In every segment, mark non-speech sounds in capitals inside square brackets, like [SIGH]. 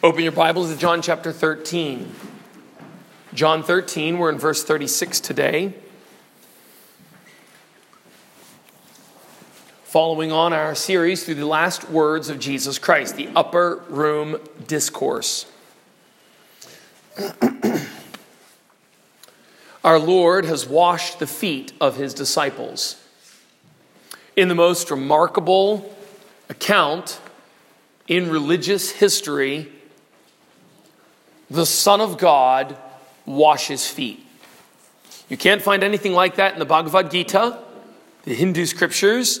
Open your Bibles to John chapter 13. John 13, we're in verse 36 today. Following on our series through the last words of Jesus Christ, the upper room discourse. [CLEARS THROAT] our Lord has washed the feet of his disciples. In the most remarkable account in religious history the Son of God washes feet. You can't find anything like that in the Bhagavad Gita, the Hindu scriptures.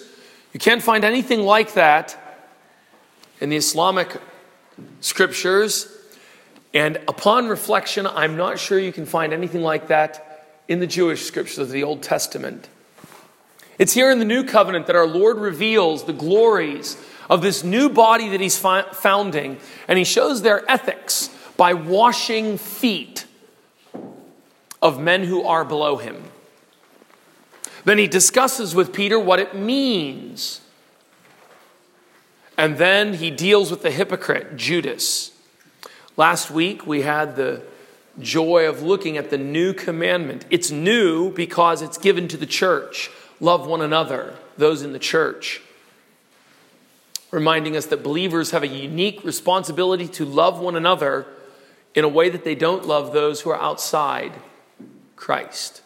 You can't find anything like that in the Islamic scriptures. And upon reflection, I'm not sure you can find anything like that in the Jewish scriptures of the Old Testament. It's here in the New Covenant that our Lord reveals the glories of this new body that He's founding, and He shows their ethics by washing feet of men who are below him. Then he discusses with Peter what it means. And then he deals with the hypocrite, Judas. Last week we had the joy of looking at the new commandment. It's new because it's given to the church. Love one another, those in the church. Reminding us that believers have a unique responsibility to love one another in a way that they don't love those who are outside Christ.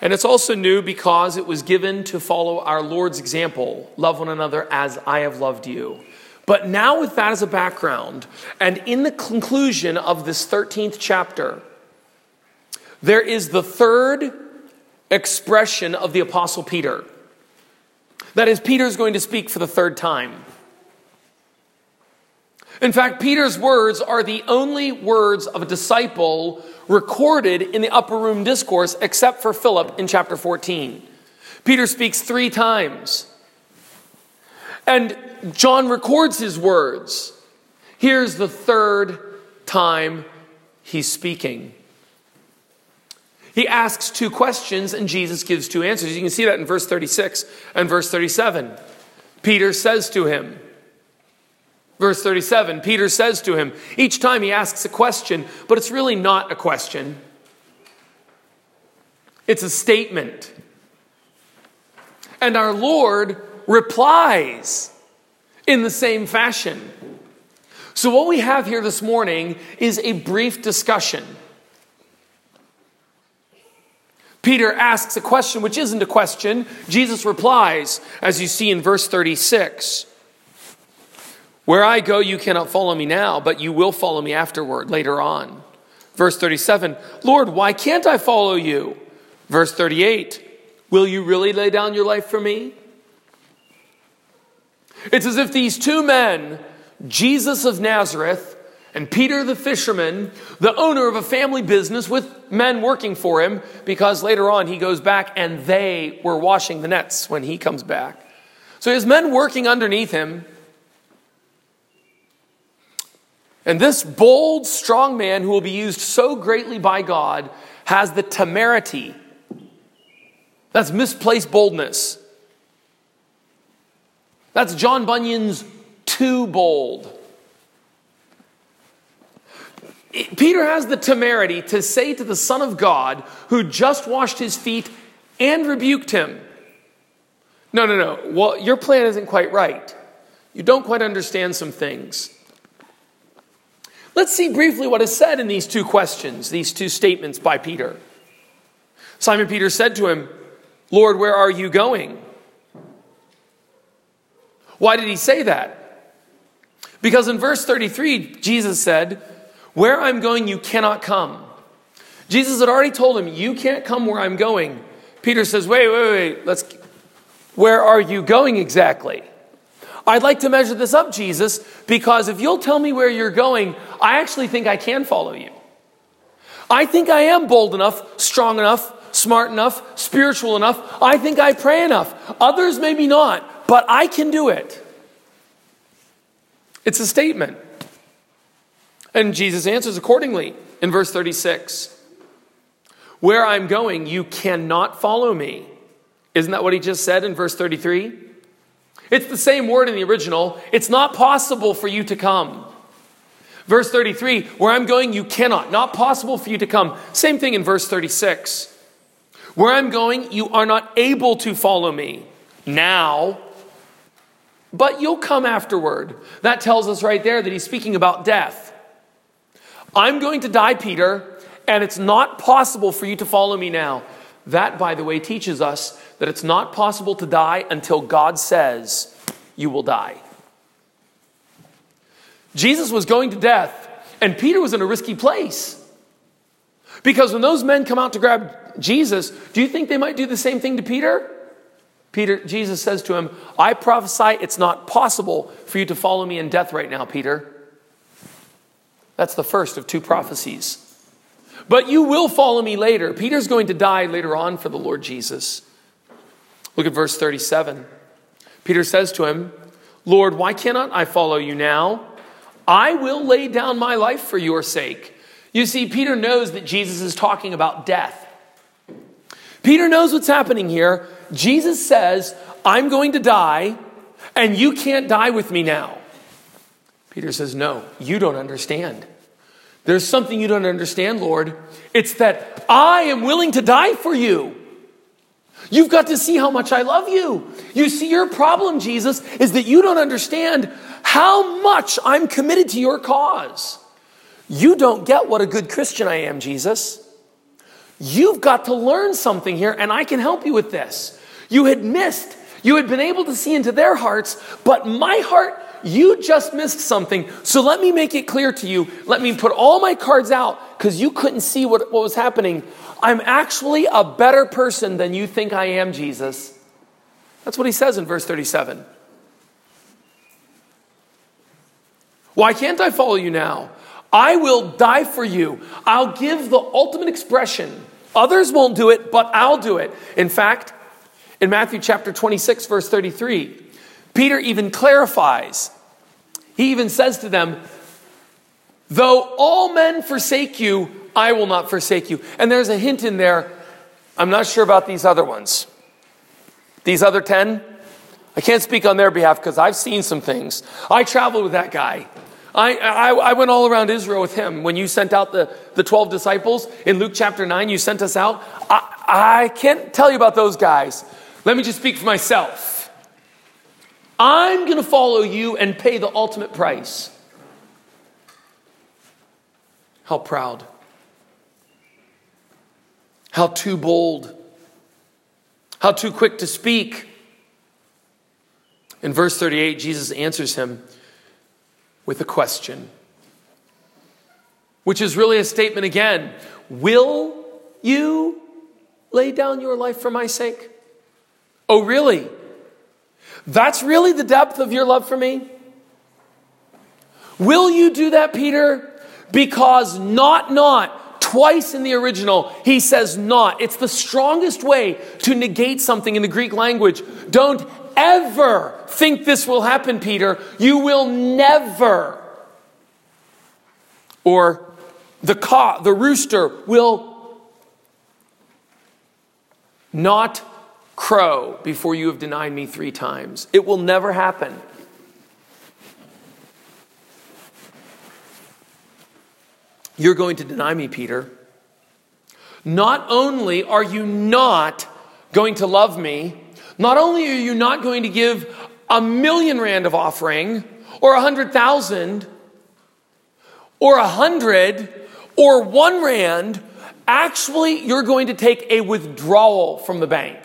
And it's also new because it was given to follow our Lord's example love one another as I have loved you. But now, with that as a background, and in the conclusion of this 13th chapter, there is the third expression of the Apostle Peter. That is, Peter is going to speak for the third time. In fact, Peter's words are the only words of a disciple recorded in the upper room discourse, except for Philip in chapter 14. Peter speaks three times. And John records his words. Here's the third time he's speaking. He asks two questions, and Jesus gives two answers. You can see that in verse 36 and verse 37. Peter says to him, Verse 37 Peter says to him, each time he asks a question, but it's really not a question, it's a statement. And our Lord replies in the same fashion. So, what we have here this morning is a brief discussion. Peter asks a question which isn't a question. Jesus replies, as you see in verse 36. Where I go, you cannot follow me now, but you will follow me afterward, later on. Verse 37 Lord, why can't I follow you? Verse 38 Will you really lay down your life for me? It's as if these two men, Jesus of Nazareth and Peter the fisherman, the owner of a family business with men working for him, because later on he goes back and they were washing the nets when he comes back. So his men working underneath him, And this bold, strong man who will be used so greatly by God has the temerity. That's misplaced boldness. That's John Bunyan's too bold. Peter has the temerity to say to the Son of God, who just washed his feet and rebuked him, No, no, no. Well, your plan isn't quite right. You don't quite understand some things. Let's see briefly what is said in these two questions, these two statements by Peter. Simon Peter said to him, Lord, where are you going? Why did he say that? Because in verse 33, Jesus said, Where I'm going, you cannot come. Jesus had already told him, You can't come where I'm going. Peter says, Wait, wait, wait, let's. Where are you going exactly? I'd like to measure this up, Jesus, because if you'll tell me where you're going, I actually think I can follow you. I think I am bold enough, strong enough, smart enough, spiritual enough. I think I pray enough. Others maybe not, but I can do it. It's a statement. And Jesus answers accordingly in verse 36 Where I'm going, you cannot follow me. Isn't that what he just said in verse 33? It's the same word in the original. It's not possible for you to come. Verse 33, where I'm going, you cannot. Not possible for you to come. Same thing in verse 36. Where I'm going, you are not able to follow me now, but you'll come afterward. That tells us right there that he's speaking about death. I'm going to die, Peter, and it's not possible for you to follow me now. That, by the way, teaches us that it's not possible to die until God says you will die. Jesus was going to death, and Peter was in a risky place. Because when those men come out to grab Jesus, do you think they might do the same thing to Peter? Peter, Jesus says to him, I prophesy it's not possible for you to follow me in death right now, Peter. That's the first of two prophecies. But you will follow me later. Peter's going to die later on for the Lord Jesus. Look at verse 37. Peter says to him, Lord, why cannot I follow you now? I will lay down my life for your sake. You see, Peter knows that Jesus is talking about death. Peter knows what's happening here. Jesus says, I'm going to die, and you can't die with me now. Peter says, No, you don't understand. There's something you don't understand, Lord. It's that I am willing to die for you. You've got to see how much I love you. You see, your problem, Jesus, is that you don't understand how much I'm committed to your cause. You don't get what a good Christian I am, Jesus. You've got to learn something here, and I can help you with this. You had missed, you had been able to see into their hearts, but my heart, you just missed something. So let me make it clear to you. Let me put all my cards out because you couldn't see what, what was happening. I'm actually a better person than you think I am, Jesus. That's what he says in verse 37. Why can't I follow you now? I will die for you. I'll give the ultimate expression. Others won't do it, but I'll do it. In fact, in Matthew chapter 26, verse 33, Peter even clarifies. He even says to them, Though all men forsake you, I will not forsake you. And there's a hint in there. I'm not sure about these other ones. These other 10, I can't speak on their behalf because I've seen some things. I traveled with that guy. I, I, I, went all around Israel with him. When you sent out the, the 12 disciples in Luke chapter 9, you sent us out. I, I can't tell you about those guys. Let me just speak for myself. I'm going to follow you and pay the ultimate price. How proud. How too bold. How too quick to speak. In verse 38, Jesus answers him with a question, which is really a statement again Will you lay down your life for my sake? Oh, really? That's really the depth of your love for me? Will you do that, Peter? Because not, not, twice in the original, he says not. It's the strongest way to negate something in the Greek language. Don't ever think this will happen, Peter. You will never. Or the cock, the rooster will not crow before you have denied me three times. It will never happen. You're going to deny me, Peter. Not only are you not going to love me, not only are you not going to give a million rand of offering, or a hundred thousand, or a hundred, or one rand, actually, you're going to take a withdrawal from the bank.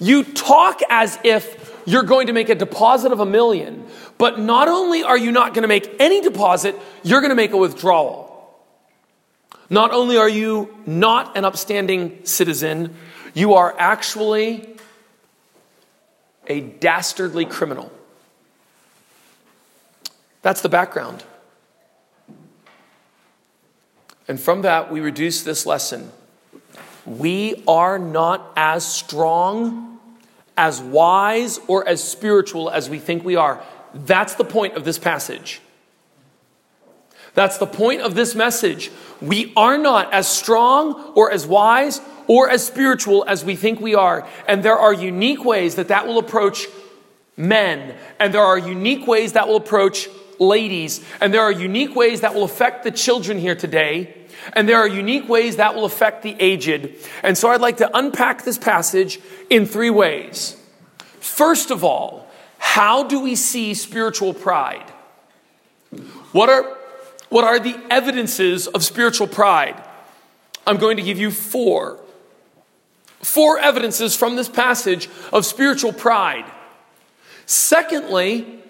You talk as if you're going to make a deposit of a million, but not only are you not going to make any deposit, you're going to make a withdrawal. Not only are you not an upstanding citizen, you are actually a dastardly criminal. That's the background. And from that, we reduce this lesson. We are not as strong, as wise, or as spiritual as we think we are. That's the point of this passage. That's the point of this message. We are not as strong or as wise or as spiritual as we think we are. And there are unique ways that that will approach men, and there are unique ways that will approach ladies. And there are unique ways that will affect the children here today. And there are unique ways that will affect the aged. And so I'd like to unpack this passage in three ways. First of all, how do we see spiritual pride? What are, what are the evidences of spiritual pride? I'm going to give you four. Four evidences from this passage of spiritual pride. Secondly,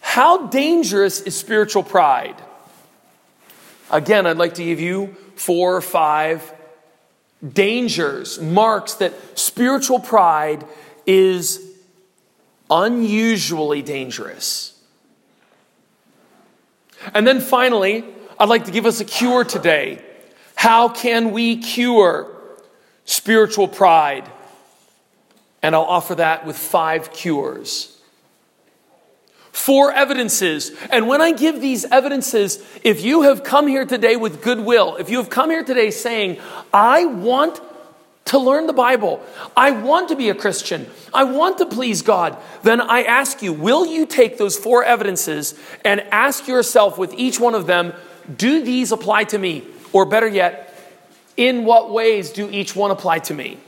how dangerous is spiritual pride? Again, I'd like to give you four or five dangers, marks that spiritual pride is unusually dangerous. And then finally, I'd like to give us a cure today. How can we cure spiritual pride? And I'll offer that with five cures. Four evidences. And when I give these evidences, if you have come here today with goodwill, if you have come here today saying, I want to learn the Bible. I want to be a Christian. I want to please God. Then I ask you, will you take those four evidences and ask yourself with each one of them, do these apply to me? Or better yet, in what ways do each one apply to me?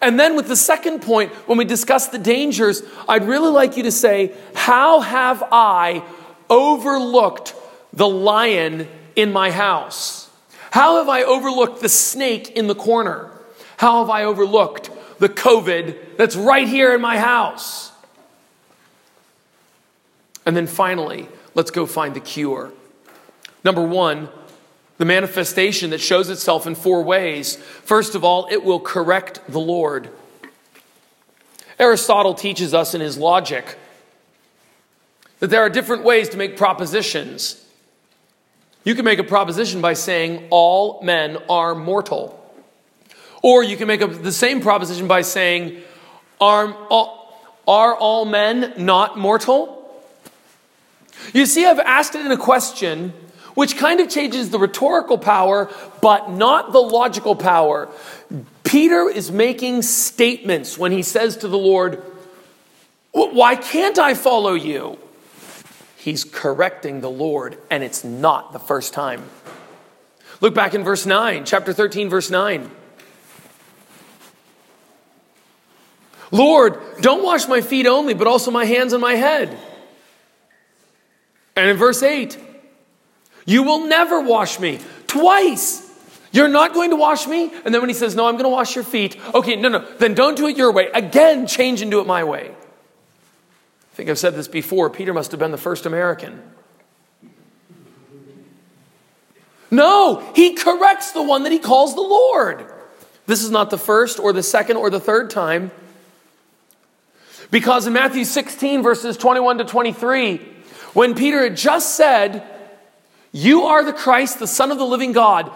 And then with the second point, when we discuss the dangers, I'd really like you to say, how have I overlooked the lion in my house? How have I overlooked the snake in the corner? How have I overlooked the COVID that's right here in my house? And then finally, let's go find the cure. Number one, the manifestation that shows itself in four ways. First of all, it will correct the Lord. Aristotle teaches us in his logic that there are different ways to make propositions. You can make a proposition by saying all men are mortal. Or you can make a, the same proposition by saying are all, are all men not mortal? You see, I've asked it in a question which kind of changes the rhetorical power, but not the logical power. Peter is making statements when he says to the Lord, Why can't I follow you? he's correcting the Lord, and it's not the first time. Look back in verse 9, chapter 13, verse 9. Lord, don't wash my feet only, but also my hands and my head. And in verse 8, you will never wash me. Twice. You're not going to wash me? And then when he says, No, I'm going to wash your feet. Okay, no, no. Then don't do it your way. Again, change and do it my way. I think I've said this before. Peter must have been the first American. No, he corrects the one that he calls the Lord. This is not the first or the second or the third time. Because in Matthew 16, verses 21 to 23, when Peter had just said, You are the Christ, the Son of the living God,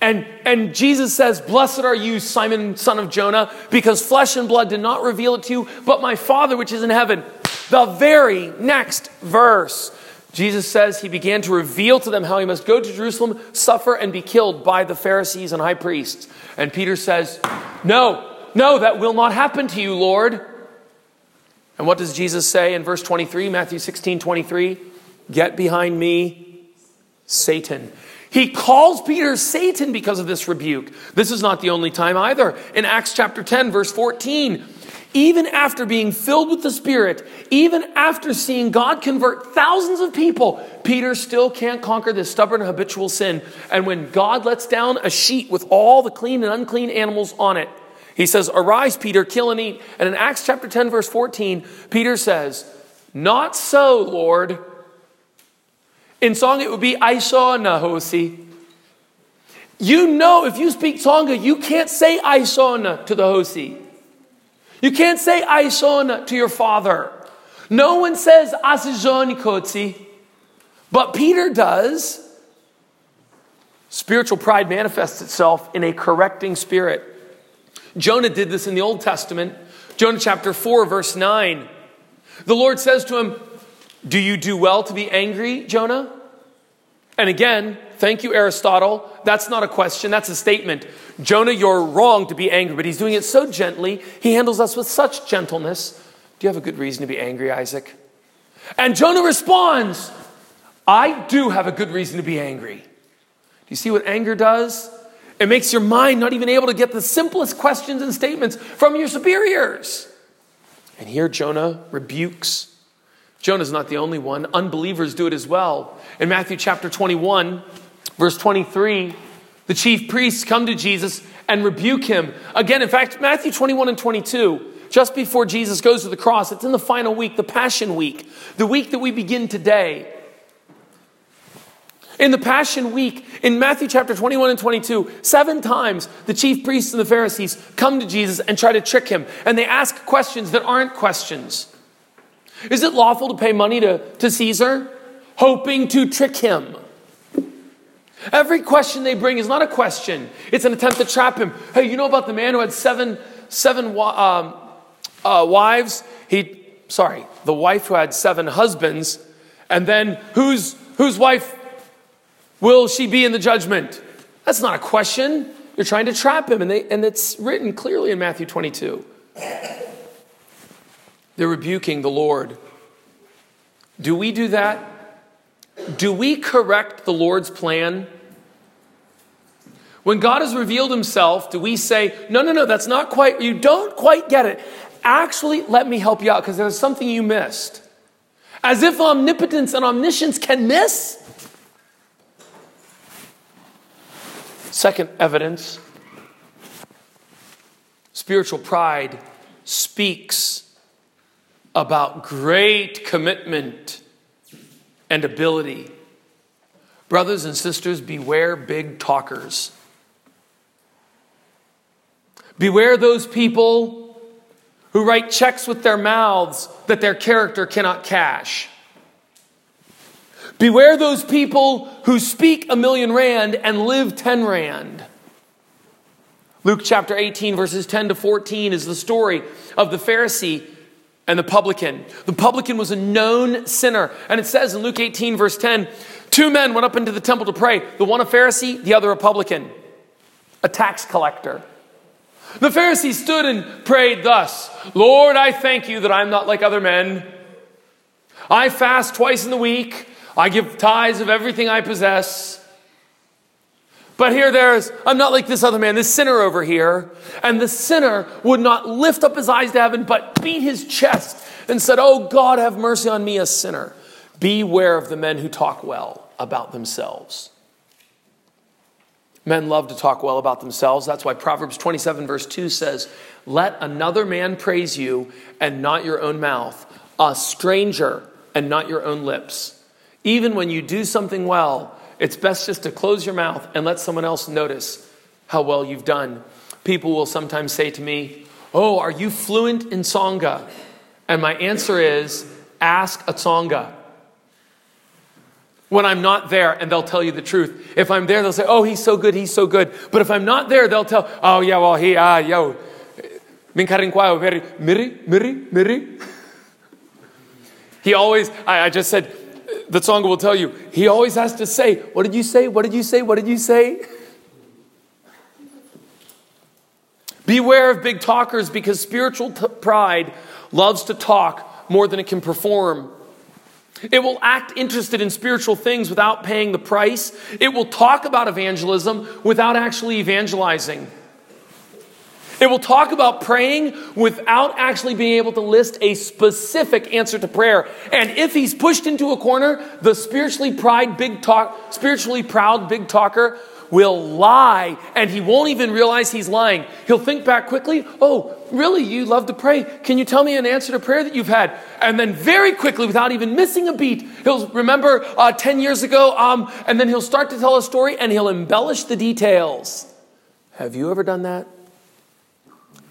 and, and Jesus says, Blessed are you, Simon, son of Jonah, because flesh and blood did not reveal it to you, but my Father which is in heaven. The very next verse, Jesus says he began to reveal to them how he must go to Jerusalem, suffer, and be killed by the Pharisees and high priests. And Peter says, No, no, that will not happen to you, Lord. And what does Jesus say in verse 23, Matthew 16 23? Get behind me, Satan. He calls Peter Satan because of this rebuke. This is not the only time either. In Acts chapter 10, verse 14, even after being filled with the Spirit, even after seeing God convert thousands of people, Peter still can't conquer this stubborn habitual sin. And when God lets down a sheet with all the clean and unclean animals on it, he says, Arise, Peter, kill and eat. And in Acts chapter 10, verse 14, Peter says, Not so, Lord. In Tsonga, it would be Aisha Nahosi. You know, if you speak Tsonga, you can't say Aishona to the Hosi. You can't say Aishon to your father. No one says Asijoni Kotsi, but Peter does. Spiritual pride manifests itself in a correcting spirit. Jonah did this in the Old Testament. Jonah chapter 4, verse 9. The Lord says to him, Do you do well to be angry, Jonah? And again, thank you, Aristotle. That's not a question, that's a statement. Jonah, you're wrong to be angry, but he's doing it so gently. He handles us with such gentleness. Do you have a good reason to be angry, Isaac? And Jonah responds, I do have a good reason to be angry. Do you see what anger does? It makes your mind not even able to get the simplest questions and statements from your superiors. And here Jonah rebukes. Jonah's not the only one, unbelievers do it as well. In Matthew chapter 21, verse 23, the chief priests come to Jesus and rebuke him. Again, in fact, Matthew 21 and 22, just before Jesus goes to the cross, it's in the final week, the Passion Week, the week that we begin today. In the Passion Week, in Matthew chapter 21 and 22, seven times the chief priests and the Pharisees come to Jesus and try to trick him. And they ask questions that aren't questions. Is it lawful to pay money to, to Caesar? Hoping to trick him. Every question they bring is not a question, it's an attempt to trap him. Hey, you know about the man who had seven, seven um, uh, wives? He, sorry, the wife who had seven husbands, and then whose, whose wife will she be in the judgment? That's not a question. You're trying to trap him, and, they, and it's written clearly in Matthew 22. They're rebuking the Lord. Do we do that? Do we correct the Lord's plan? When God has revealed himself, do we say, no, no, no, that's not quite, you don't quite get it. Actually, let me help you out because there's something you missed. As if omnipotence and omniscience can miss. Second evidence spiritual pride speaks about great commitment and ability. Brothers and sisters, beware big talkers. Beware those people who write checks with their mouths that their character cannot cash. Beware those people who speak a million rand and live 10 rand. Luke chapter 18, verses 10 to 14, is the story of the Pharisee and the publican. The publican was a known sinner. And it says in Luke 18, verse 10, two men went up into the temple to pray, the one a Pharisee, the other a publican, a tax collector. The Pharisee stood and prayed thus Lord, I thank you that I'm not like other men. I fast twice in the week. I give tithes of everything I possess. But here there's, I'm not like this other man, this sinner over here. And the sinner would not lift up his eyes to heaven, but beat his chest and said, Oh God, have mercy on me, a sinner. Beware of the men who talk well about themselves. Men love to talk well about themselves. That's why Proverbs 27, verse 2 says, Let another man praise you and not your own mouth, a stranger and not your own lips. Even when you do something well, it's best just to close your mouth and let someone else notice how well you've done. People will sometimes say to me, Oh, are you fluent in Tsonga? And my answer is, Ask a Tsonga when I'm not there, and they'll tell you the truth. If I'm there, they'll say, "Oh, he's so good, he's so good." But if I'm not there, they'll tell, "Oh, yeah, well, he, ah, yo, very miri, miri, miri." He always, I, I just said, the Tsonga will tell you, he always has to say, "What did you say? What did you say? What did you say?" Beware of big talkers because spiritual t- pride loves to talk more than it can perform. It will act interested in spiritual things without paying the price. It will talk about evangelism without actually evangelizing. It will talk about praying without actually being able to list a specific answer to prayer. And if he's pushed into a corner, the spiritually pride big talk, spiritually proud big talker will lie and he won't even realize he's lying. He'll think back quickly, oh, really, you love to pray. Can you tell me an answer to prayer that you've had? And then very quickly, without even missing a beat, he'll remember uh, 10 years ago, um, and then he'll start to tell a story and he'll embellish the details. Have you ever done that?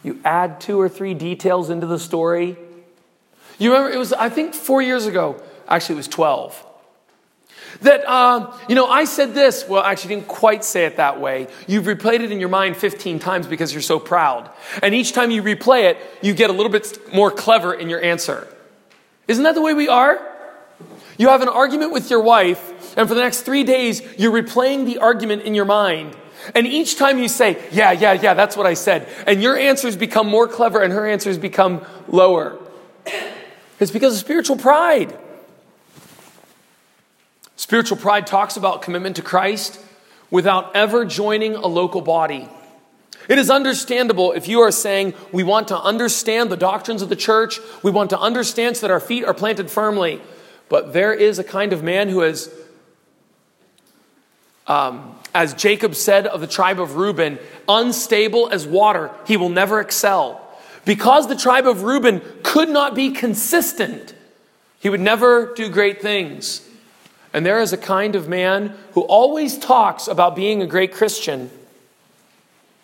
You add two or three details into the story. You remember, it was, I think, four years ago. Actually, it was 12 that, uh, you know, I said this. Well, actually, didn't quite say it that way. You've replayed it in your mind 15 times because you're so proud. And each time you replay it, you get a little bit more clever in your answer. Isn't that the way we are? You have an argument with your wife, and for the next three days, you're replaying the argument in your mind. And each time you say, yeah, yeah, yeah, that's what I said, and your answers become more clever and her answers become lower. It's because of spiritual pride. Spiritual pride talks about commitment to Christ without ever joining a local body. It is understandable if you are saying, we want to understand the doctrines of the church, we want to understand so that our feet are planted firmly. But there is a kind of man who is, um, as Jacob said of the tribe of Reuben, unstable as water, he will never excel. Because the tribe of Reuben could not be consistent, he would never do great things. And there is a kind of man who always talks about being a great Christian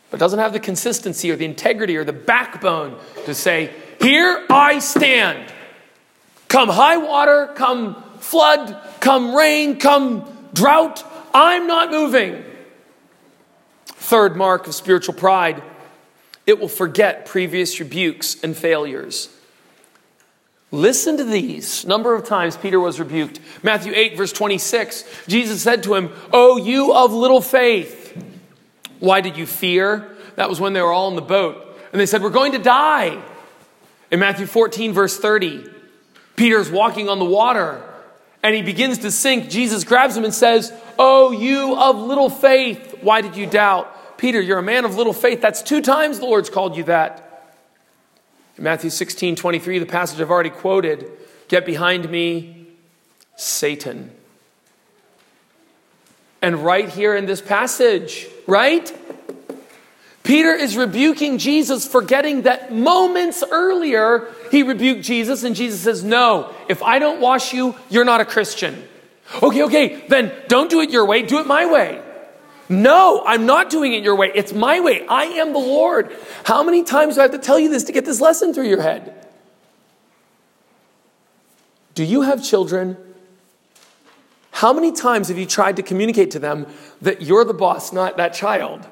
but doesn't have the consistency or the integrity or the backbone to say, Here I stand. Come high water, come flood, come rain, come drought, I'm not moving. Third mark of spiritual pride it will forget previous rebukes and failures. Listen to these. Number of times Peter was rebuked. Matthew 8, verse 26, Jesus said to him, Oh, you of little faith. Why did you fear? That was when they were all in the boat. And they said, We're going to die. In Matthew 14, verse 30, Peter's walking on the water and he begins to sink. Jesus grabs him and says, Oh, you of little faith, why did you doubt? Peter, you're a man of little faith. That's two times the Lord's called you that. In Matthew 16, 23, the passage I've already quoted, Get behind me, Satan. And right here in this passage, right? Peter is rebuking Jesus, forgetting that moments earlier he rebuked Jesus, and Jesus says, No, if I don't wash you, you're not a Christian. Okay, okay, then don't do it your way, do it my way. No, I'm not doing it your way. It's my way. I am the Lord. How many times do I have to tell you this to get this lesson through your head? Do you have children how many times have you tried to communicate to them that you're the boss, not that child?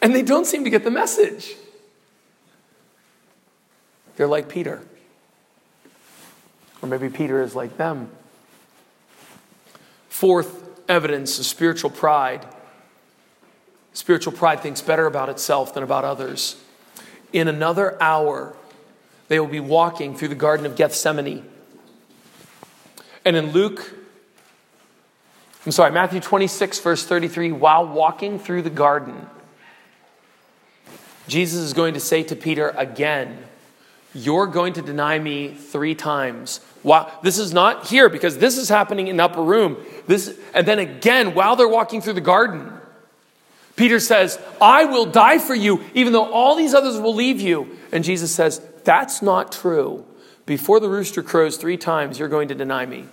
And they don't seem to get the message. They're like Peter. Or maybe Peter is like them. Fourth evidence of spiritual pride spiritual pride thinks better about itself than about others. In another hour, they will be walking through the Garden of Gethsemane. And in Luke, I'm sorry, Matthew 26, verse 33, while walking through the garden, Jesus is going to say to Peter again, You're going to deny me three times. Wow, this is not here because this is happening in the upper room. This, and then again, while they're walking through the garden, Peter says, I will die for you, even though all these others will leave you. And Jesus says, That's not true. Before the rooster crows three times, you're going to deny me.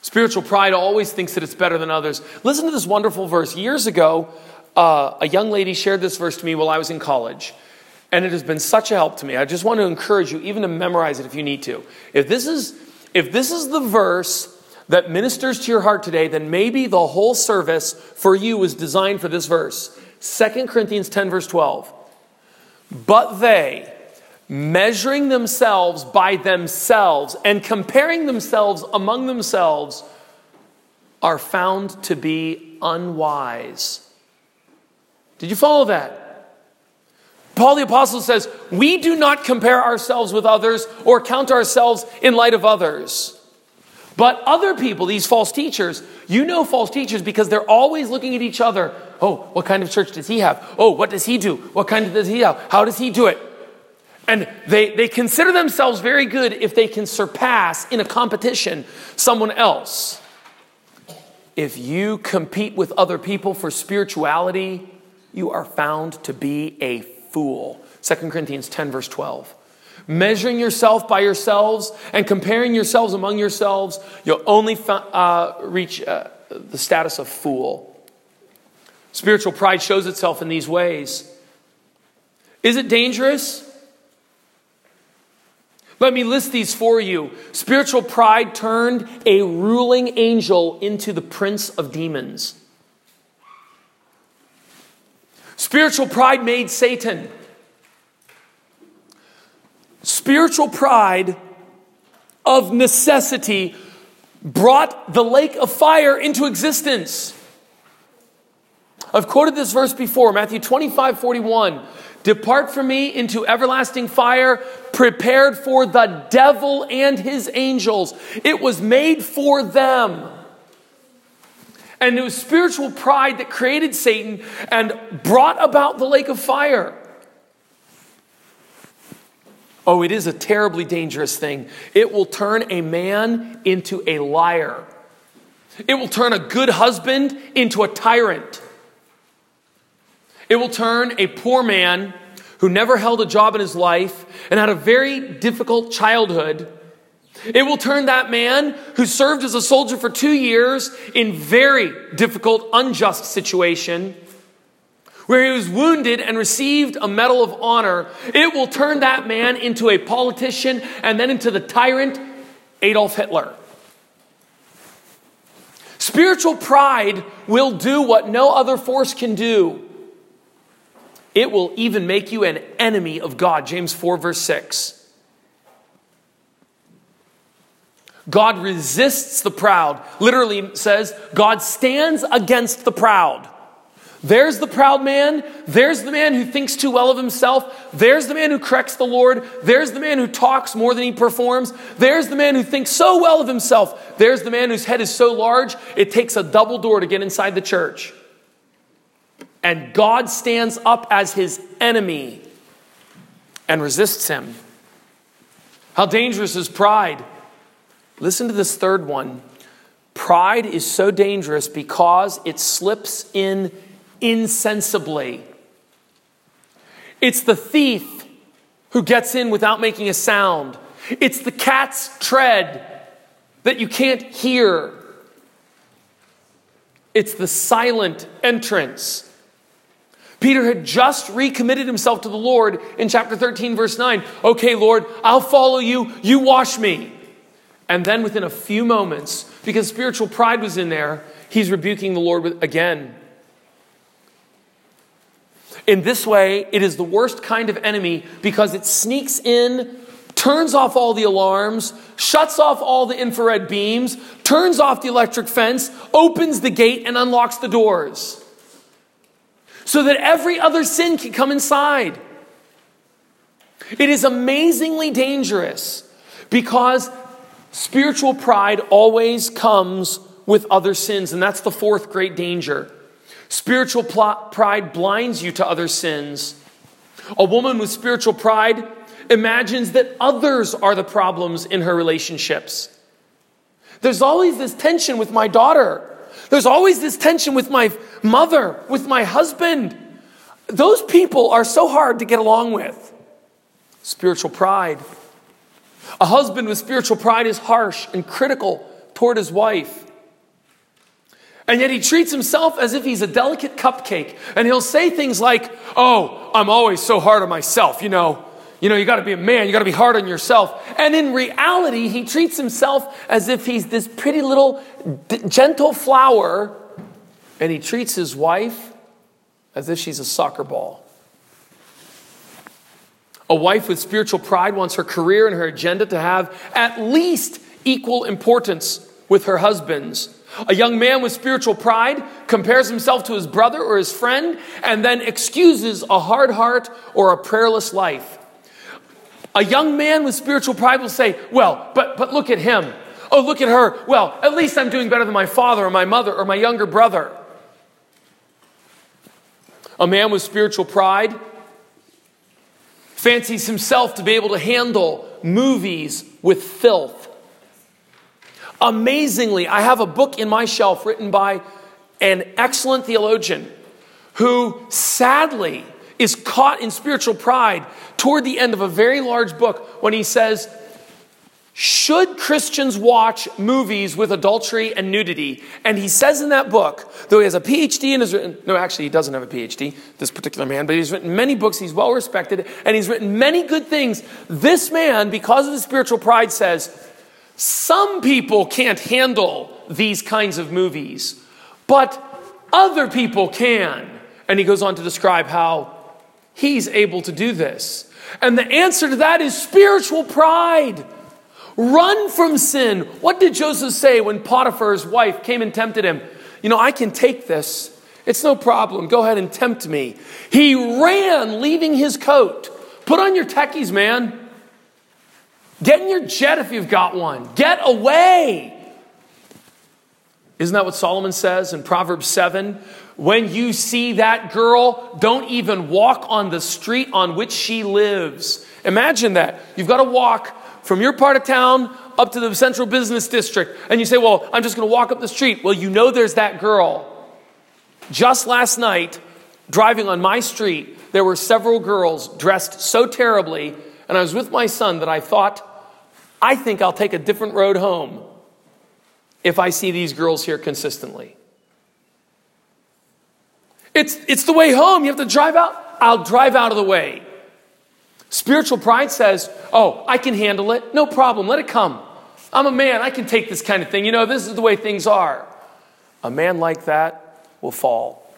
Spiritual pride always thinks that it's better than others. Listen to this wonderful verse. Years ago, uh, a young lady shared this verse to me while I was in college. And it has been such a help to me. I just want to encourage you even to memorize it if you need to. If this is, if this is the verse that ministers to your heart today, then maybe the whole service for you was designed for this verse. 2 Corinthians 10, verse 12. But they, measuring themselves by themselves and comparing themselves among themselves, are found to be unwise. Did you follow that? Paul the Apostle says, We do not compare ourselves with others or count ourselves in light of others. But other people, these false teachers, you know false teachers because they're always looking at each other. Oh, what kind of church does he have? Oh, what does he do? What kind of does he have? How does he do it? And they, they consider themselves very good if they can surpass in a competition someone else. If you compete with other people for spirituality, you are found to be a fool. 2 Corinthians 10, verse 12. Measuring yourself by yourselves and comparing yourselves among yourselves, you'll only uh, reach uh, the status of fool. Spiritual pride shows itself in these ways. Is it dangerous? Let me list these for you. Spiritual pride turned a ruling angel into the prince of demons. Spiritual pride made Satan. Spiritual pride of necessity brought the lake of fire into existence. I've quoted this verse before, Matthew 25 41. Depart from me into everlasting fire, prepared for the devil and his angels. It was made for them. And it was spiritual pride that created Satan and brought about the lake of fire. Oh, it is a terribly dangerous thing. It will turn a man into a liar. It will turn a good husband into a tyrant. It will turn a poor man who never held a job in his life and had a very difficult childhood. It will turn that man who served as a soldier for two years in very difficult, unjust situation, where he was wounded and received a medal of honor. It will turn that man into a politician and then into the tyrant Adolf Hitler. Spiritual pride will do what no other force can do. It will even make you an enemy of God. James 4, verse 6. God resists the proud. Literally says, God stands against the proud. There's the proud man. There's the man who thinks too well of himself. There's the man who corrects the Lord. There's the man who talks more than he performs. There's the man who thinks so well of himself. There's the man whose head is so large it takes a double door to get inside the church and God stands up as his enemy and resists him. How dangerous is pride? Listen to this third one. Pride is so dangerous because it slips in insensibly. It's the thief who gets in without making a sound. It's the cat's tread that you can't hear. It's the silent entrance. Peter had just recommitted himself to the Lord in chapter 13, verse 9. Okay, Lord, I'll follow you. You wash me. And then within a few moments, because spiritual pride was in there, he's rebuking the Lord again. In this way, it is the worst kind of enemy because it sneaks in, turns off all the alarms, shuts off all the infrared beams, turns off the electric fence, opens the gate, and unlocks the doors so that every other sin can come inside. It is amazingly dangerous because spiritual pride always comes with other sins, and that's the fourth great danger. Spiritual pl- pride blinds you to other sins. A woman with spiritual pride imagines that others are the problems in her relationships. There's always this tension with my daughter. There's always this tension with my mother, with my husband. Those people are so hard to get along with. Spiritual pride. A husband with spiritual pride is harsh and critical toward his wife. And yet he treats himself as if he's a delicate cupcake. And he'll say things like, Oh, I'm always so hard on myself, you know. You know, you got to be a man, you got to be hard on yourself. And in reality, he treats himself as if he's this pretty little d- gentle flower, and he treats his wife as if she's a soccer ball. A wife with spiritual pride wants her career and her agenda to have at least equal importance with her husband's. A young man with spiritual pride compares himself to his brother or his friend and then excuses a hard heart or a prayerless life. A young man with spiritual pride will say, Well, but, but look at him. Oh, look at her. Well, at least I'm doing better than my father or my mother or my younger brother. A man with spiritual pride fancies himself to be able to handle movies with filth. Amazingly, I have a book in my shelf written by an excellent theologian who sadly is caught in spiritual pride toward the end of a very large book when he says, should Christians watch movies with adultery and nudity? And he says in that book, though he has a PhD and has written, no, actually, he doesn't have a PhD, this particular man, but he's written many books, he's well respected, and he's written many good things. This man, because of his spiritual pride, says, some people can't handle these kinds of movies, but other people can. And he goes on to describe how he's able to do this. And the answer to that is spiritual pride. Run from sin. What did Joseph say when Potiphar's wife came and tempted him? You know, I can take this It's no problem. Go ahead and tempt me. He ran, leaving his coat. Put on your takkies, man. Get in your jet if you've got one. Get away. Isn't that what Solomon says in Proverbs 7? When you see that girl, don't even walk on the street on which she lives. Imagine that. You've got to walk from your part of town up to the central business district, and you say, Well, I'm just going to walk up the street. Well, you know there's that girl. Just last night, driving on my street, there were several girls dressed so terribly, and I was with my son that I thought, I think I'll take a different road home if I see these girls here consistently. It's, it's the way home. You have to drive out. I'll drive out of the way. Spiritual pride says, Oh, I can handle it. No problem. Let it come. I'm a man. I can take this kind of thing. You know, this is the way things are. A man like that will fall.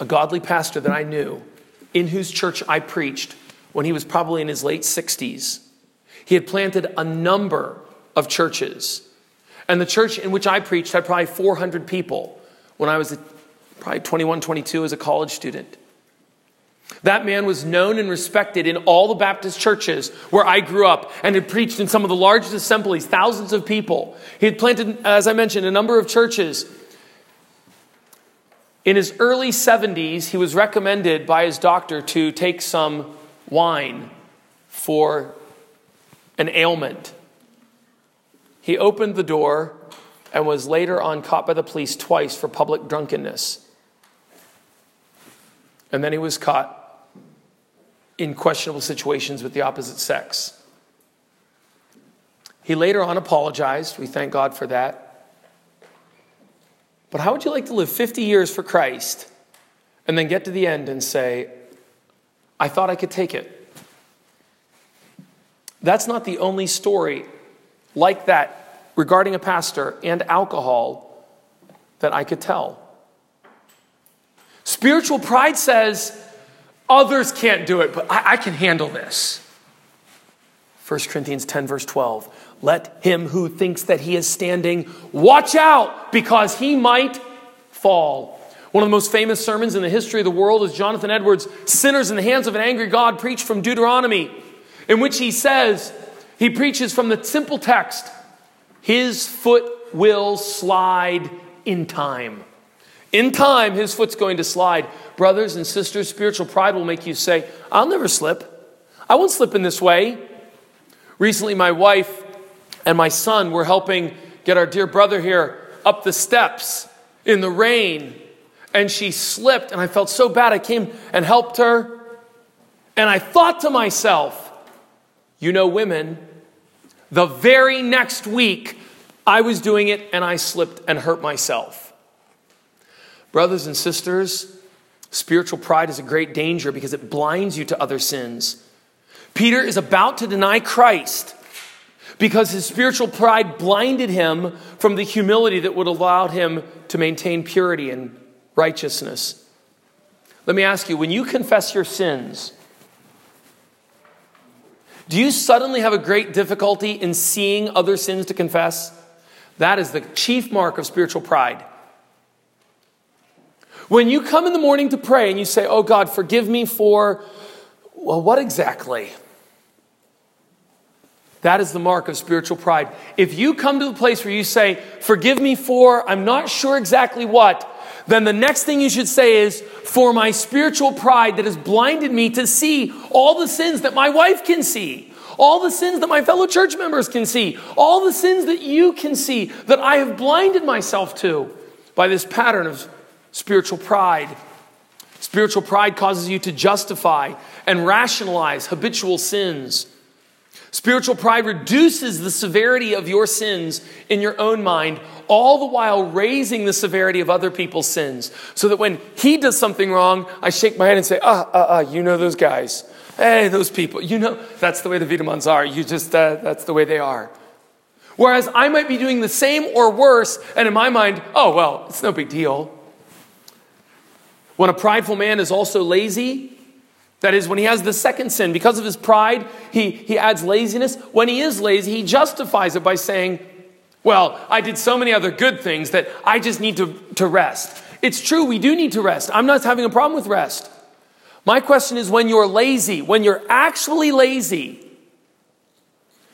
A godly pastor that I knew, in whose church I preached when he was probably in his late 60s, he had planted a number of churches. And the church in which I preached had probably 400 people when I was probably 21, 22 as a college student. That man was known and respected in all the Baptist churches where I grew up and had preached in some of the largest assemblies, thousands of people. He had planted, as I mentioned, a number of churches. In his early 70s, he was recommended by his doctor to take some wine for an ailment. He opened the door and was later on caught by the police twice for public drunkenness. And then he was caught in questionable situations with the opposite sex. He later on apologized. We thank God for that. But how would you like to live 50 years for Christ and then get to the end and say, I thought I could take it? That's not the only story like that regarding a pastor and alcohol that I could tell. Spiritual pride says, others can't do it, but I, I, can handle this. 1 Corinthians 10, verse 12. Let him who thinks that he is standing watch out because he might fall. One of the most famous sermons in the history of the world is Jonathan Edwards' Sinners in the Hands of an Angry God, preached from Deuteronomy, in which he says, he preaches from the simple text His foot will slide in time. In time, his foot's going to slide. Brothers and sisters, spiritual pride will make you say, I'll never slip. I won't slip in this way. Recently, my wife and my son were helping get our dear brother here up the steps in the rain, and she slipped, and I felt so bad. I came and helped her, and I thought to myself, you know, women, the very next week, I was doing it and I slipped and hurt myself. Brothers and sisters, spiritual pride is a great danger because it blinds you to other sins. Peter is about to deny Christ because his spiritual pride blinded him from the humility that would allow him to maintain purity and righteousness. Let me ask you when you confess your sins, do you suddenly have a great difficulty in seeing other sins to confess? That is the chief mark of spiritual pride. When you come in the morning to pray and you say, Oh God, forgive me for, well, what exactly? That is the mark of spiritual pride. If you come to the place where you say, Forgive me for, I'm not sure exactly what, then the next thing you should say is, For my spiritual pride that has blinded me to see all the sins that my wife can see, all the sins that my fellow church members can see, all the sins that you can see, that I have blinded myself to by this pattern of spiritual pride. Spiritual pride causes you to justify and rationalize habitual sins. Spiritual pride reduces the severity of your sins in your own mind, all the while raising the severity of other people's sins. So that when he does something wrong, I shake my head and say, ah, ah, ah, you know those guys. Hey, those people. You know, that's the way the Wiedemanns are. You just, uh, that's the way they are. Whereas I might be doing the same or worse, and in my mind, oh, well, it's no big deal. When a prideful man is also lazy, that is, when he has the second sin, because of his pride, he, he adds laziness. When he is lazy, he justifies it by saying, Well, I did so many other good things that I just need to, to rest. It's true, we do need to rest. I'm not having a problem with rest. My question is when you're lazy, when you're actually lazy,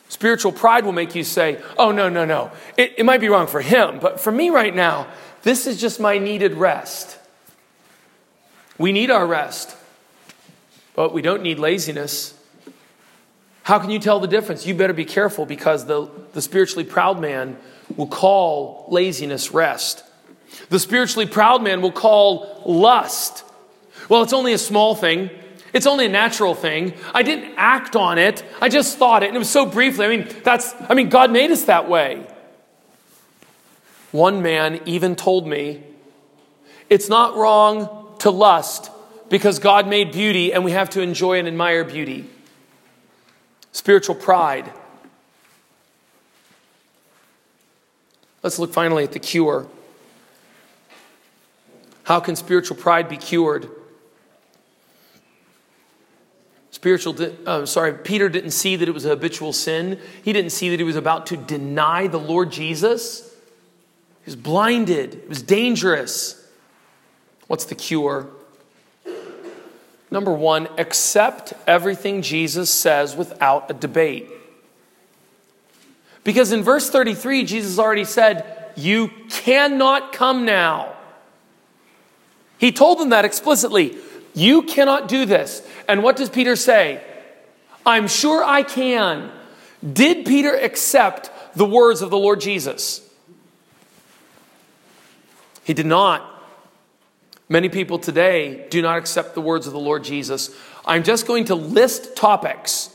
spiritual pride will make you say, oh, no, no, no. It, it might be wrong for him, but for me right now, this is just my needed rest. We need our rest, but we don't need laziness. How can you tell the difference? You better be careful because the, the spiritually proud man will call laziness rest. The spiritually proud man will call lust. Well, it's only a small thing. It's only a natural thing. I didn't act on it. I just thought it. And it was so briefly. I mean, that's, I mean, God made us that way. One man even told me it's not wrong to lust because God made beauty and we have to enjoy and admire beauty. Spiritual pride. Let's look finally at the cure. How can spiritual pride be cured? Spiritual, uh, sorry, Peter didn't see that it was a habitual sin. He didn't see that he was about to deny the Lord Jesus. He was blinded. It was dangerous. What's the cure? Number one, accept everything Jesus says without a debate. Because in verse 33, Jesus already said, You cannot come now. He told them that explicitly. You cannot do this. And what does Peter say? I'm sure I can. Did Peter accept the words of the Lord Jesus? He did not. Many people today do not accept the words of the Lord Jesus. I'm just going to list topics.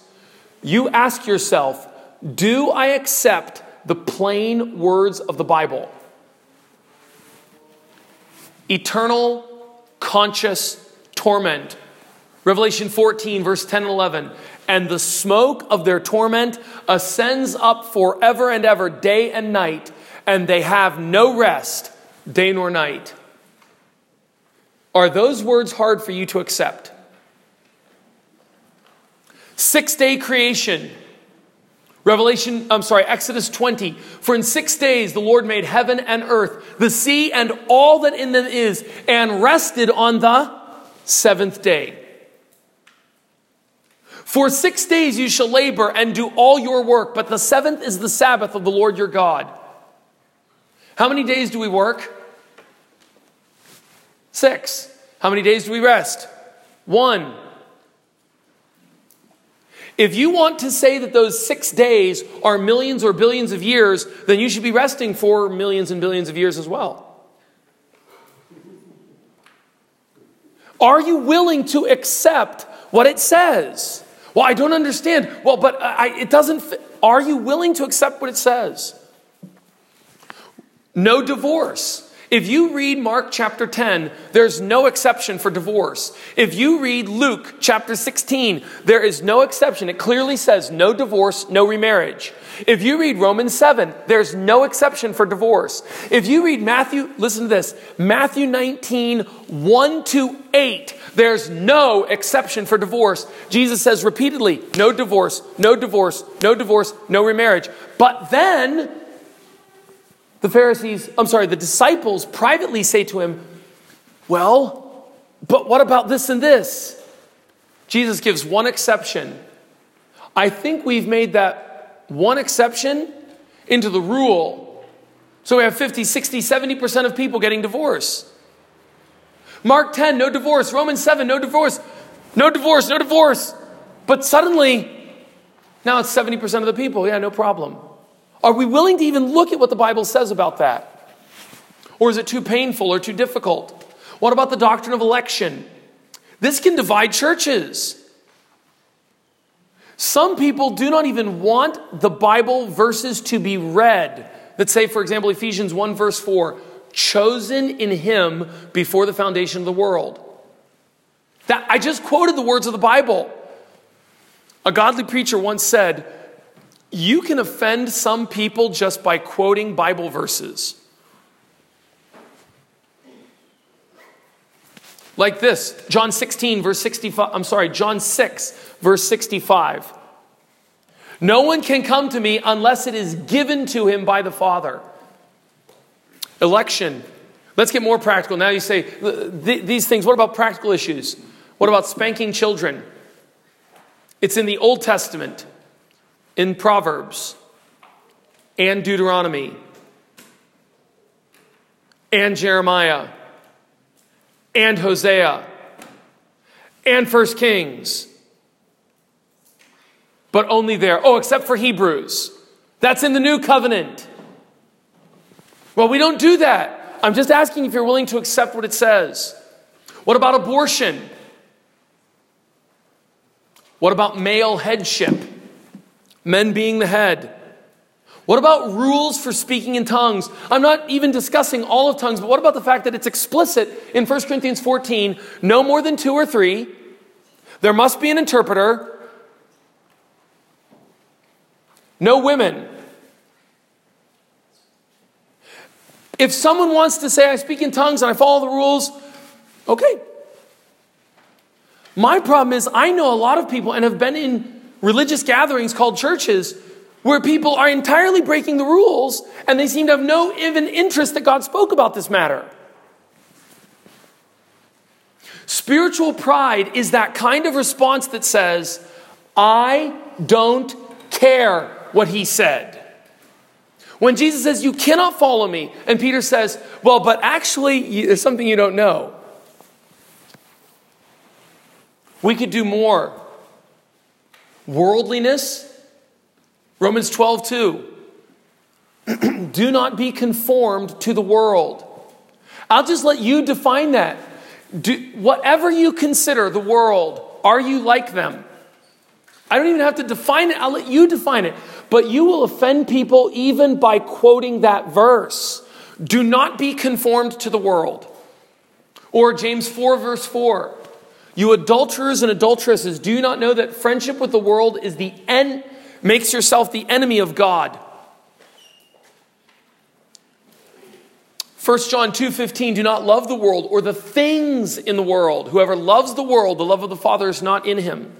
You ask yourself, do I accept the plain words of the Bible? Eternal, conscious torment. Revelation 14, verse 10 and 11. And the smoke of their torment ascends up forever and ever, day and night, and they have no rest, day nor night. Are those words hard for you to accept? Six day creation. Revelation, I'm sorry, Exodus 20. For in six days the Lord made heaven and earth, the sea and all that in them is, and rested on the seventh day. For six days you shall labor and do all your work, but the seventh is the Sabbath of the Lord your God. How many days do we work? Six. How many days do we rest? One. If you want to say that those six days are millions or billions of years, then you should be resting for millions and billions of years as well. Are you willing to accept what it says? Well, I don't understand. Well, but I, it doesn't. Are you willing to accept what it says? No divorce. If you read Mark chapter 10, there's no exception for divorce. If you read Luke chapter 16, there is no exception. It clearly says no divorce, no remarriage. If you read Romans 7, there's no exception for divorce. If you read Matthew, listen to this Matthew 19, 1 to 8, there's no exception for divorce. Jesus says repeatedly, no divorce, no divorce, no divorce, no remarriage. But then, the Pharisees, I'm sorry, the disciples privately say to him, Well, but what about this and this? Jesus gives one exception. I think we've made that one exception into the rule. So we have 50, 60, 70% of people getting divorced. Mark 10, no divorce. Romans 7, no divorce. No divorce, no divorce. But suddenly, now it's 70% of the people. Yeah, no problem. Are we willing to even look at what the Bible says about that? Or is it too painful or too difficult? What about the doctrine of election? This can divide churches. Some people do not even want the Bible verses to be read that say, for example, Ephesians 1, verse 4, chosen in Him before the foundation of the world. That, I just quoted the words of the Bible. A godly preacher once said, you can offend some people just by quoting Bible verses. Like this, John 16, verse 65, I'm sorry, John 6, verse 65. No one can come to me unless it is given to him by the Father. Election. Let's get more practical. Now you say uh, these things. What about practical issues? What about spanking children? It's in the Old Testament, in Proverbs, and Deuteronomy, and Jeremiah, and Hosea, and First Kings. But only there. Oh, except for Hebrews. That's in the new covenant. Well, we don't do that. I'm just asking if you're willing to accept what it says. What about abortion? What about male headship? Men being the head. What about rules for speaking in tongues? I'm not even discussing all of tongues, but what about the fact that it's explicit in 1 Corinthians 14 no more than two or three? There must be an interpreter. No women. If someone wants to say, I speak in tongues and I follow the rules, okay. My problem is, I know a lot of people and have been in religious gatherings called churches where people are entirely breaking the rules and they seem to have no even interest that God spoke about this matter. Spiritual pride is that kind of response that says, I don't care what he said. When Jesus says, You cannot follow me, and Peter says, Well, but actually, there's something you don't know. We could do more. Worldliness, Romans 12, 2. [CLEARS THROAT] do not be conformed to the world. I'll just let you define that. Do, whatever you consider the world, are you like them? I don't even have to define it, I'll let you define it. But you will offend people even by quoting that verse. Do not be conformed to the world. Or James 4, verse 4. You adulterers and adulteresses, do you not know that friendship with the world is the end, makes yourself the enemy of God? 1 John 2:15 Do not love the world or the things in the world. Whoever loves the world, the love of the Father is not in him.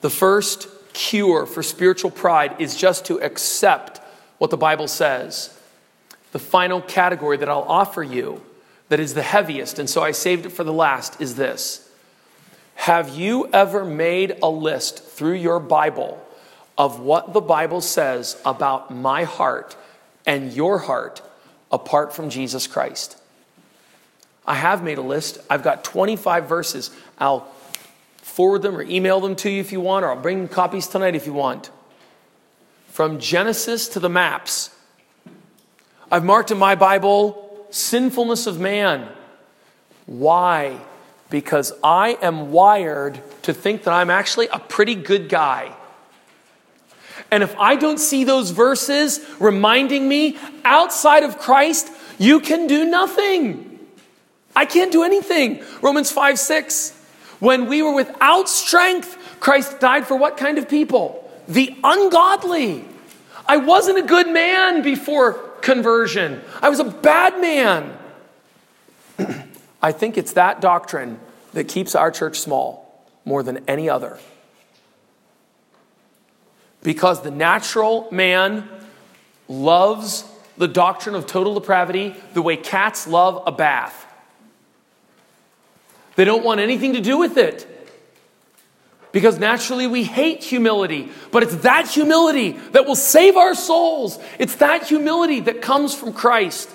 The first cure for spiritual pride is just to accept what the Bible says. The final category that I'll offer you that is the heaviest, and so I saved it for the last, is this. Have you ever made a list through your Bible of what the Bible says about my heart and your heart apart from Jesus Christ. I have made a list. I've got 25 verses. I'll forward them or email them to you if you want, or I'll bring copies tonight if you want. From Genesis to the maps, I've marked in my Bible sinfulness of man. Why? Because I am wired to think that I'm actually a pretty good guy. And if I don't see those verses reminding me outside of Christ, you can do nothing. I can't do anything. Romans 5 6. When we were without strength, Christ died for what kind of people? The ungodly. I wasn't a good man before conversion, I was a bad man. I think it's that doctrine that keeps our church small more than any other because the natural man loves the doctrine of total depravity the way cats love a bath. They don't want anything to do with it. Because naturally we hate humility, but it's that humility that will save our souls. It's that humility that comes from Christ.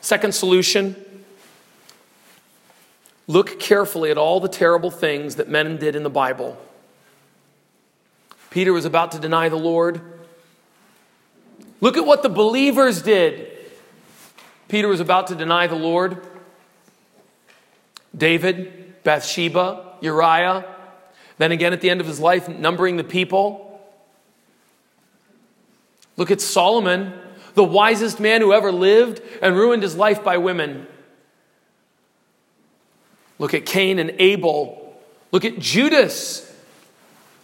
Second solution look carefully at all the terrible things that men did in the Bible. Peter was about to deny the Lord. Look at what the believers did. Peter was about to deny the Lord. David, Bathsheba, Uriah, then again at the end of his life, numbering the people. Look at Solomon, the wisest man who ever lived and ruined his life by women. Look at Cain and Abel. Look at Judas,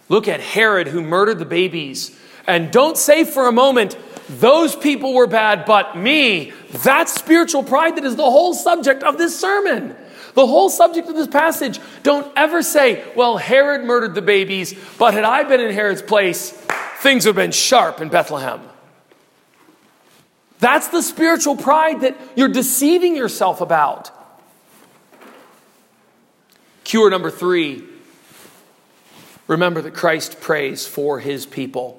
Look at Herod who murdered the babies. And don't say for a moment, those people were bad, but me. That's spiritual pride that is the whole subject of this sermon. The whole subject of this passage. Don't ever say, well, Herod murdered the babies, but had I been in Herod's place, things would have been sharp in Bethlehem. That's the spiritual pride that you're deceiving yourself about. Cure number three remember that Christ prays for his people.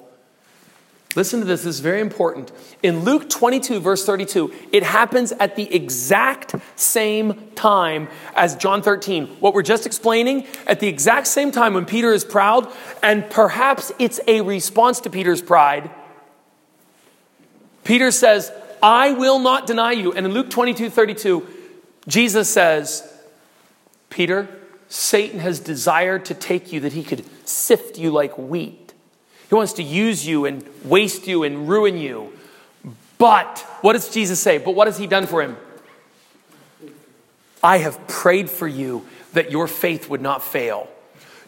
Listen to this, this is very important. In Luke 22, verse 32, it happens at the exact same time as John 13. What we're just explaining, at the exact same time when Peter is proud, and perhaps it's a response to Peter's pride. Peter says, I will not deny you. And in Luke 22, 32, Jesus says, Peter, Satan has desired to take you that he could sift you like wheat. He wants to use you and waste you and ruin you. But, what does Jesus say? But what has he done for him? I have prayed for you that your faith would not fail.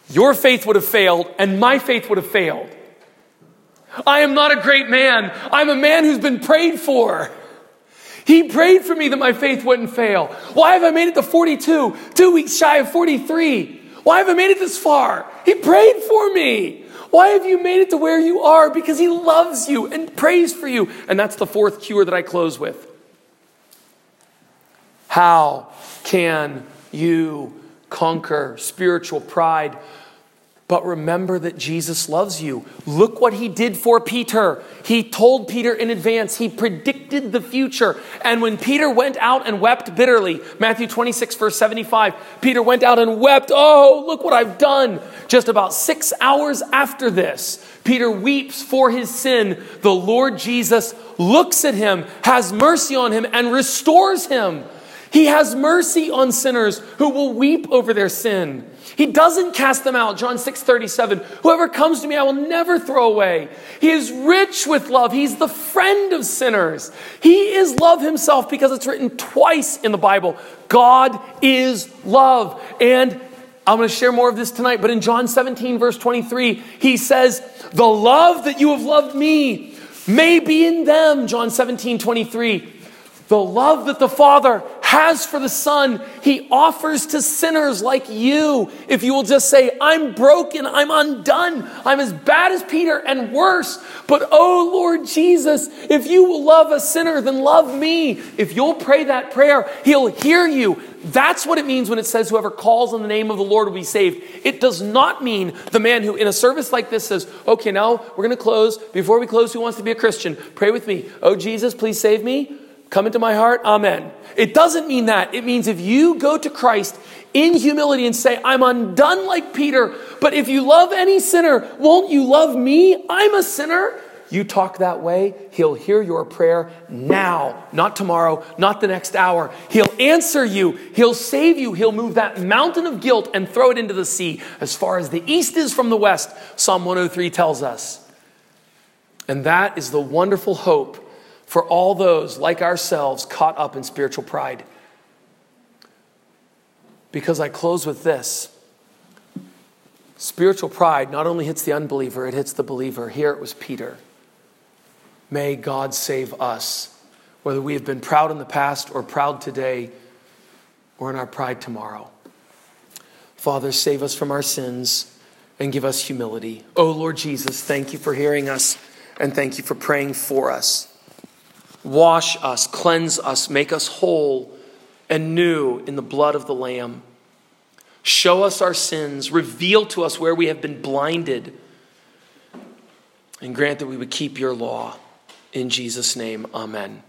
Your faith would have failed, and my faith would have failed. I am not a great man. I'm a man who's been prayed for. He prayed for me that my faith wouldn't fail. Why have I made it to 42? Two weeks shy of 43. Why have I made it this far? He prayed for me. Why have you made it to where you are? Because He loves you and prays for you. And that's the fourth cure that I close with. How can you conquer spiritual pride? But remember that Jesus loves you. Look what he did for Peter. He told Peter in advance, he predicted the future. And when Peter went out and wept bitterly, Matthew 26, verse 75, Peter went out and wept, Oh, look what I've done. Just about six hours after this, Peter weeps for his sin. The Lord Jesus looks at him, has mercy on him, and restores him. He has mercy on sinners who will weep over their sin. He doesn't cast them out. John 6 37. Whoever comes to me, I will never throw away. He is rich with love. He's the friend of sinners. He is love himself because it's written twice in the Bible. God is love. And I'm going to share more of this tonight, but in John 17, verse 23, he says, The love that you have loved me may be in them. John 17, 23. The love that the Father has for the Son, He offers to sinners like you. If you will just say, I'm broken, I'm undone, I'm as bad as Peter and worse. But oh Lord Jesus, if you will love a sinner, then love me. If you'll pray that prayer, He'll hear you. That's what it means when it says, Whoever calls on the name of the Lord will be saved. It does not mean the man who, in a service like this, says, Okay, now we're going to close. Before we close, who wants to be a Christian? Pray with me. Oh, Jesus, please save me. Come into my heart. Amen. It doesn't mean that. It means if you go to Christ in humility and say, I'm undone like Peter, but if you love any sinner, won't you love me? I'm a sinner. You talk that way, He'll hear your prayer now, not tomorrow, not the next hour. He'll answer you, He'll save you, He'll move that mountain of guilt and throw it into the sea as far as the east is from the west, Psalm 103 tells us. And that is the wonderful hope for all those like ourselves caught up in spiritual pride. Because I close with this spiritual pride not only hits the unbeliever, it hits the believer. Here it was Peter. May God save us, whether we have been proud in the past or proud today or in our pride tomorrow. Father, save us from our sins and give us humility. Oh Lord Jesus, thank you for hearing us and thank you for praying for us. Wash us, cleanse us, make us whole and new in the blood of the Lamb. Show us our sins, reveal to us where we have been blinded, and grant that we would keep your law. In Jesus' name, amen.